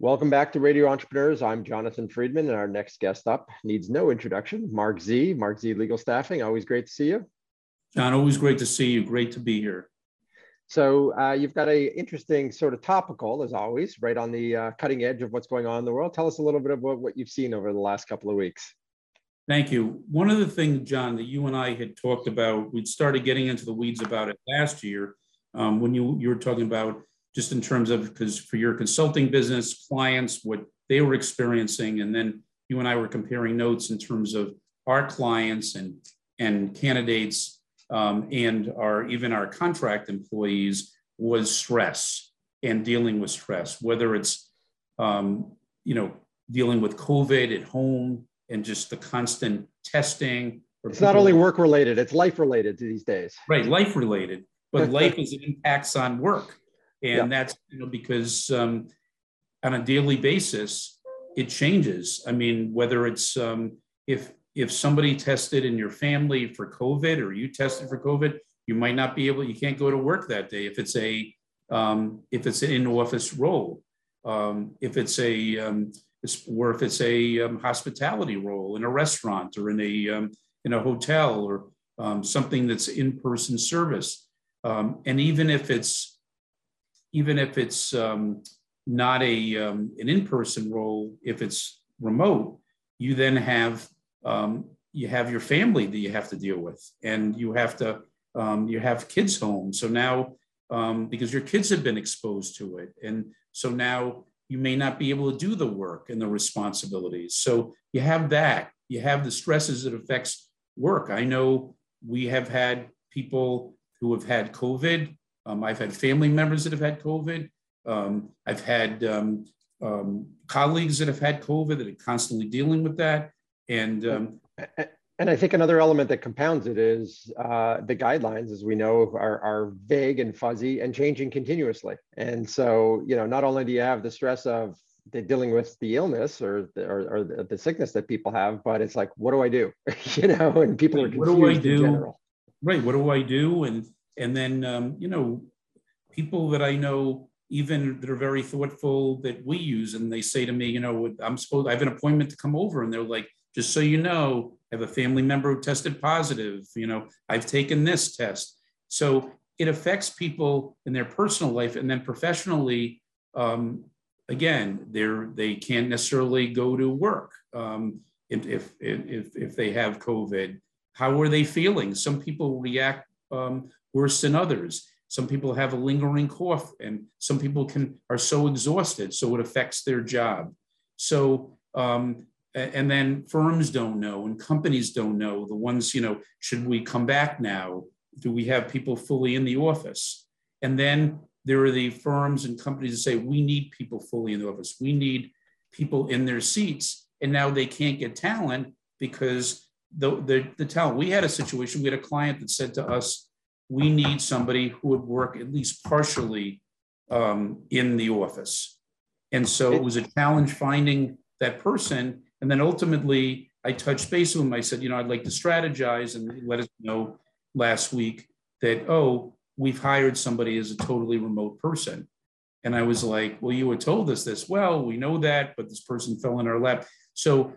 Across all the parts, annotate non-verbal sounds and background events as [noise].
Welcome back to Radio Entrepreneurs. I'm Jonathan Friedman, and our next guest up needs no introduction. Marc Z, Marc Z Legal Staffing. Always great to see you. John, always great to see you. Great to be here. So uh, you've got a interesting sort of topical, as always, right on the uh, cutting edge of what's going on in the world. Tell us a little bit about what you've seen over the last couple of weeks. Thank you. One of the things, John, that you and I had talked about, we'd started getting into the weeds about it last year um, when you, you were talking about just in terms of because for your consulting business clients, what they were experiencing, and then you and I were comparing notes in terms of our clients and and candidates um, and our even our contract employees was stress and dealing with stress, whether it's um, you know dealing with COVID at home and just the constant testing. It's not only work related; it's life related these days. Right, life related, but life is impacts on work and yeah. that's you know because um, on a daily basis it changes. I mean, whether it's um, if if somebody tested in your family for COVID or you tested for COVID, you might not be able. You can't go to work that day if it's a um, if it's an in-office role, um, if it's a um, or if it's a um, hospitality role in a restaurant or in a in a hotel or something that's in-person service, um, and even if it's even if it's um, not a um, an in-person role, if it's remote, you then have um, you have your family that you have to deal with, and you have to um, you have kids home. So now um, because your kids have been exposed to it, and so now you may not be able to do the work and the responsibilities. So you have that. You have the stresses that affects work. I know we have had people who have had COVID um, I've had family members that have had COVID. Um, I've had um, um colleagues that have had COVID that are constantly dealing with that. And um, and I think another element that compounds it is uh, the guidelines, as we know, are, are vague and fuzzy and changing continuously. And so, you know, not only do you have the stress of the dealing with the illness or the, or, or the, the, sickness that people have, but it's like, what do I do? [laughs] you know, and people are confused what do I do? in general. Right. What do I do? And and then, um, you know, people that I know, even that are very thoughtful that we use, and they say to me, you know, I'm supposed, I have an appointment to come over. And they're like, just so you know, I have a family member who tested positive. You know, I've taken this test. So it affects people in their personal life. And then professionally, um, again, they're, they can't necessarily go to work um, if, if, if, if they have COVID. How are they feeling? Some people react um, worse than others. Some people have a lingering cough, and some people can are so exhausted, so it affects their job. So, um, and then firms don't know, and companies don't know. The ones, you know, should we come back now? Do we have people fully in the office? And then there are the firms and companies that say we need people fully in the office. We need people in their seats, and now they can't get talent because the, the, the talent. We had a situation. We had a client that said to us, we need somebody who would work at least partially um, in the office. And so it was a challenge finding that person. And then ultimately, I touched base with him. I said, you know, I'd like to strategize and let us know last week that, oh, we've hired somebody as a totally remote person. And I was like, well, you were told us this. Well, we know that, but this person fell in our lap. So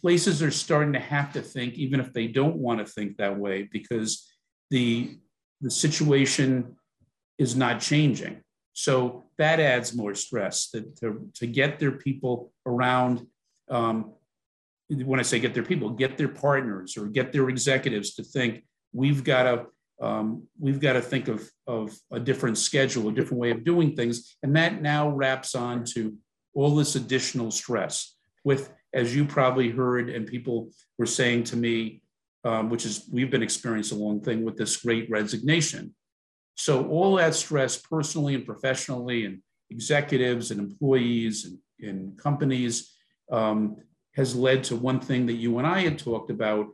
places are starting to have to think, even if they don't want to think that way, because the the situation is not changing. So that adds more stress to, to, to get their people around. Um, when I say get their people, get their partners or get their executives to think we've got to um, we've got to think of, of a different schedule, a different way of doing things. And that now wraps on to all this additional stress with, as you probably heard, and people were saying to me, um, which is we've been experiencing a long thing with this great resignation. So all that stress personally and professionally and executives and employees and, and companies um, has led to one thing that you and I had talked about.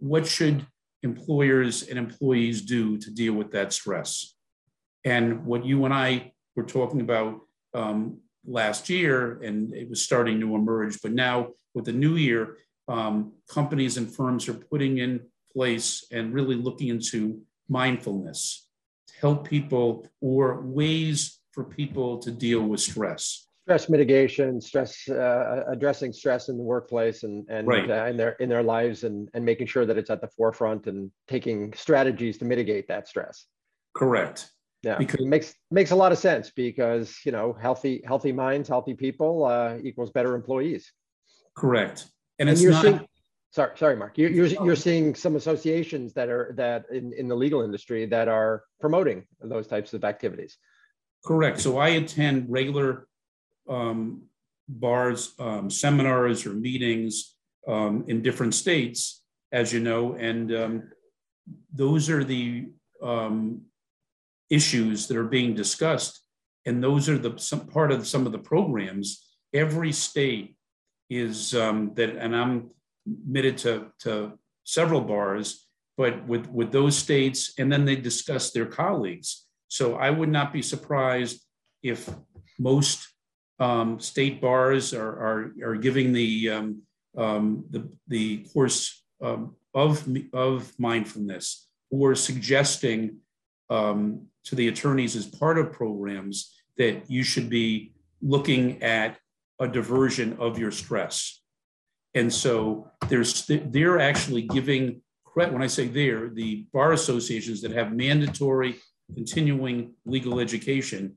What should employers and employees do to deal with that stress? And what you and I were talking about um, last year, and it was starting to emerge, but now with the new year, um, companies and firms are putting in place and really looking into mindfulness to help people or ways for people to deal with stress. stress mitigation, stress uh, addressing stress in the workplace and and Right. uh, in their in their lives and and making sure that it's at the forefront and taking strategies to mitigate that stress. Correct. Yeah, Because- it makes makes a lot of sense because you know healthy healthy minds, healthy people uh, equals better employees. Correct. And And it's you're not, seeing, sorry, sorry, Marc, you're, you're, you're seeing some associations that are, that in, in the legal industry that are promoting those types of activities. correct. So I attend regular um, bars, um, seminars or meetings um, in different states, as you know, and um, those are the um, issues that are being discussed. And those are the, some part of some of the programs. Every state is um, that, and I'm admitted to, to several bars, but with, with those states, and then they discuss their colleagues. So I would not be surprised if most um, state bars are, are, are giving the, um, um, the, the course um, of, of mindfulness or suggesting um, to the attorneys as part of programs that you should be looking at a diversion of your stress. And so there's, they're actually giving credit, when I say they're, the bar associations that have mandatory continuing legal education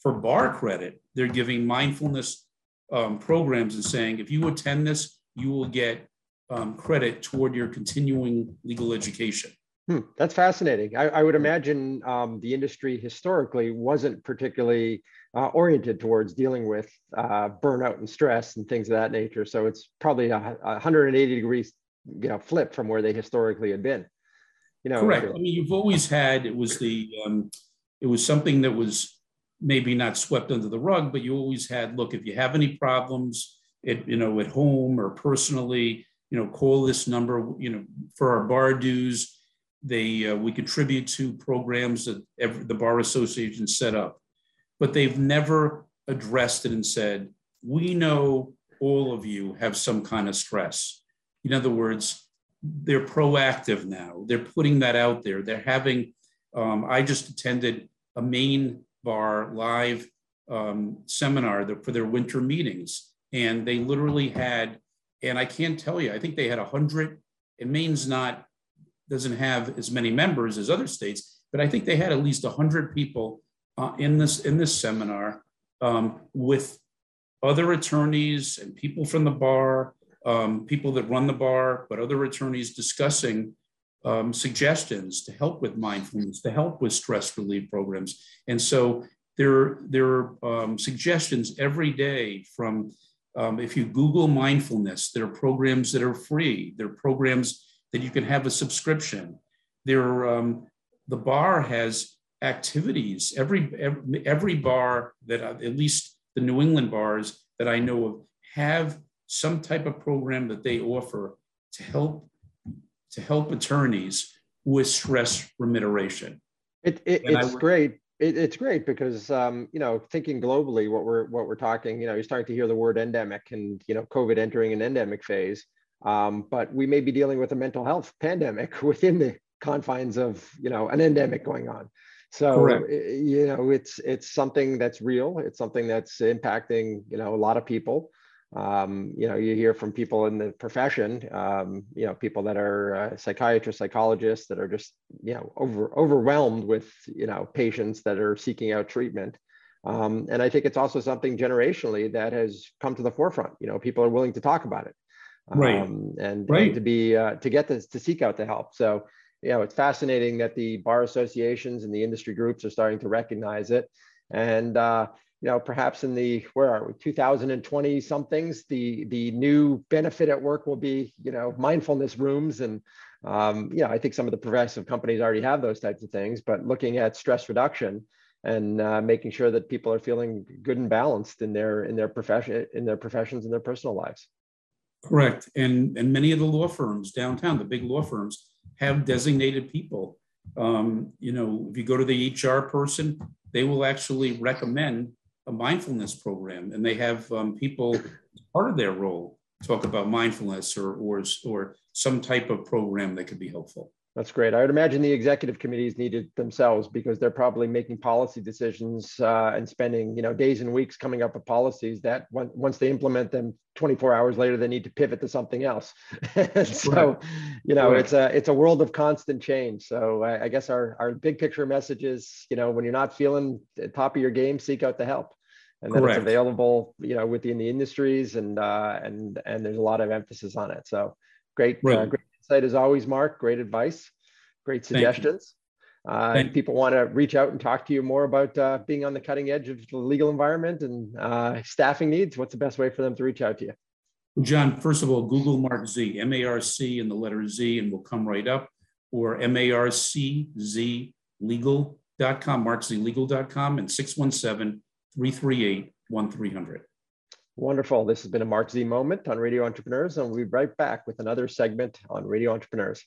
for bar credit, they're giving mindfulness um, programs and saying, if you attend this, you will get um, credit toward your continuing legal education. Hmm, that's fascinating. I, I would imagine um, the industry historically wasn't particularly uh, oriented towards dealing with uh, burnout and stress and things of that nature. So it's probably a, a 180 degrees, you know, flip from where they historically had been. You know, Correct. I mean, you've always had it was the um, it was something that was maybe not swept under the rug, but you always had look if you have any problems at you know at home or personally, you know, call this number. You know, for our bar dues, they uh, we contribute to programs that every, the bar association set up, but they've never addressed it and said we know all of you have some kind of stress. In other words, they're proactive now. They're putting that out there. They're having. Um, I just attended a Maine bar live um, seminar for their winter meetings, and they literally had. And I can't tell you. I think they had a hundred. And Maine's not doesn't have as many members as other states, but I think they had at least hundred people uh, in this in this seminar um, with other attorneys and people from the bar um, people that run the bar, but other attorneys discussing um, suggestions to help with mindfulness, to help with stress relief programs. And so there, there are um, suggestions every day from, um, if you Google mindfulness, there are programs that are free. There are programs that you can have a subscription. There, um, the bar has activities. Every, every, every bar that, I, at least the New England bars that I know of, have some type of program that they offer to help to help attorneys with stress remitteration. It, it it's great. It, it's great because um, you know thinking globally, what we're what we're talking, you know, you're starting to hear the word endemic and you know COVID entering an endemic phase. Um, but we may be dealing with a mental health pandemic [laughs] within the confines of you know an endemic going on. So Correct. you know it's it's something that's real. It's something that's impacting you know a lot of people um, you know, you hear from people in the profession, um, you know, people that are uh, psychiatrists, psychologists that are just, you know, over overwhelmed with, you know, patients that are seeking out treatment. Um, and I think it's also something generationally that has come to the forefront. You know, people are willing to talk about it, right? Um, and, right. and, to be uh, to get this to seek out the help. So, you know, it's fascinating that the bar associations and the industry groups are starting to recognize it. And uh, you know, perhaps in the where are we 2020 somethings, the the new benefit at work will be you know mindfulness rooms and um, you know I think some of the progressive companies already have those types of things, but looking at stress reduction and uh, making sure that people are feeling good and balanced in their in their profession in their professions and their personal lives. Correct, and and many of the law firms downtown, the big law firms, have designated people. Um, you know, if you go to the HR person, they will actually recommend a mindfulness program, and they have um, people part of their role talk about mindfulness or or or some type of program that could be helpful. That's great. I would imagine the executive committees need it themselves because they're probably making policy decisions uh, and spending, you know, days and weeks coming up with policies that once they implement them, 24 hours later they need to pivot to something else. [laughs] so, you know, Right. it's a it's a world of constant change. So I, I guess our our big picture message is, you know, when you're not feeling the top of your game, seek out the help. And that it's available, you know, within the industries and uh, and and there's a lot of emphasis on it. So great, uh, great insight as always, Marc. Great advice, great suggestions. Uh, if people want to reach out and talk to you more about uh, being on the cutting edge of the legal environment and uh, staffing needs, what's the best way for them to reach out to you? John, first of all, Google Marc Z, M A R C and the letter Z, and we'll come right up, or M A R C Z legal.com, marczlegal.com, and 617 338 1300. Wonderful. This has been a Marc Z moment on Radio Entrepreneurs, and we'll be right back with another segment on Radio Entrepreneurs.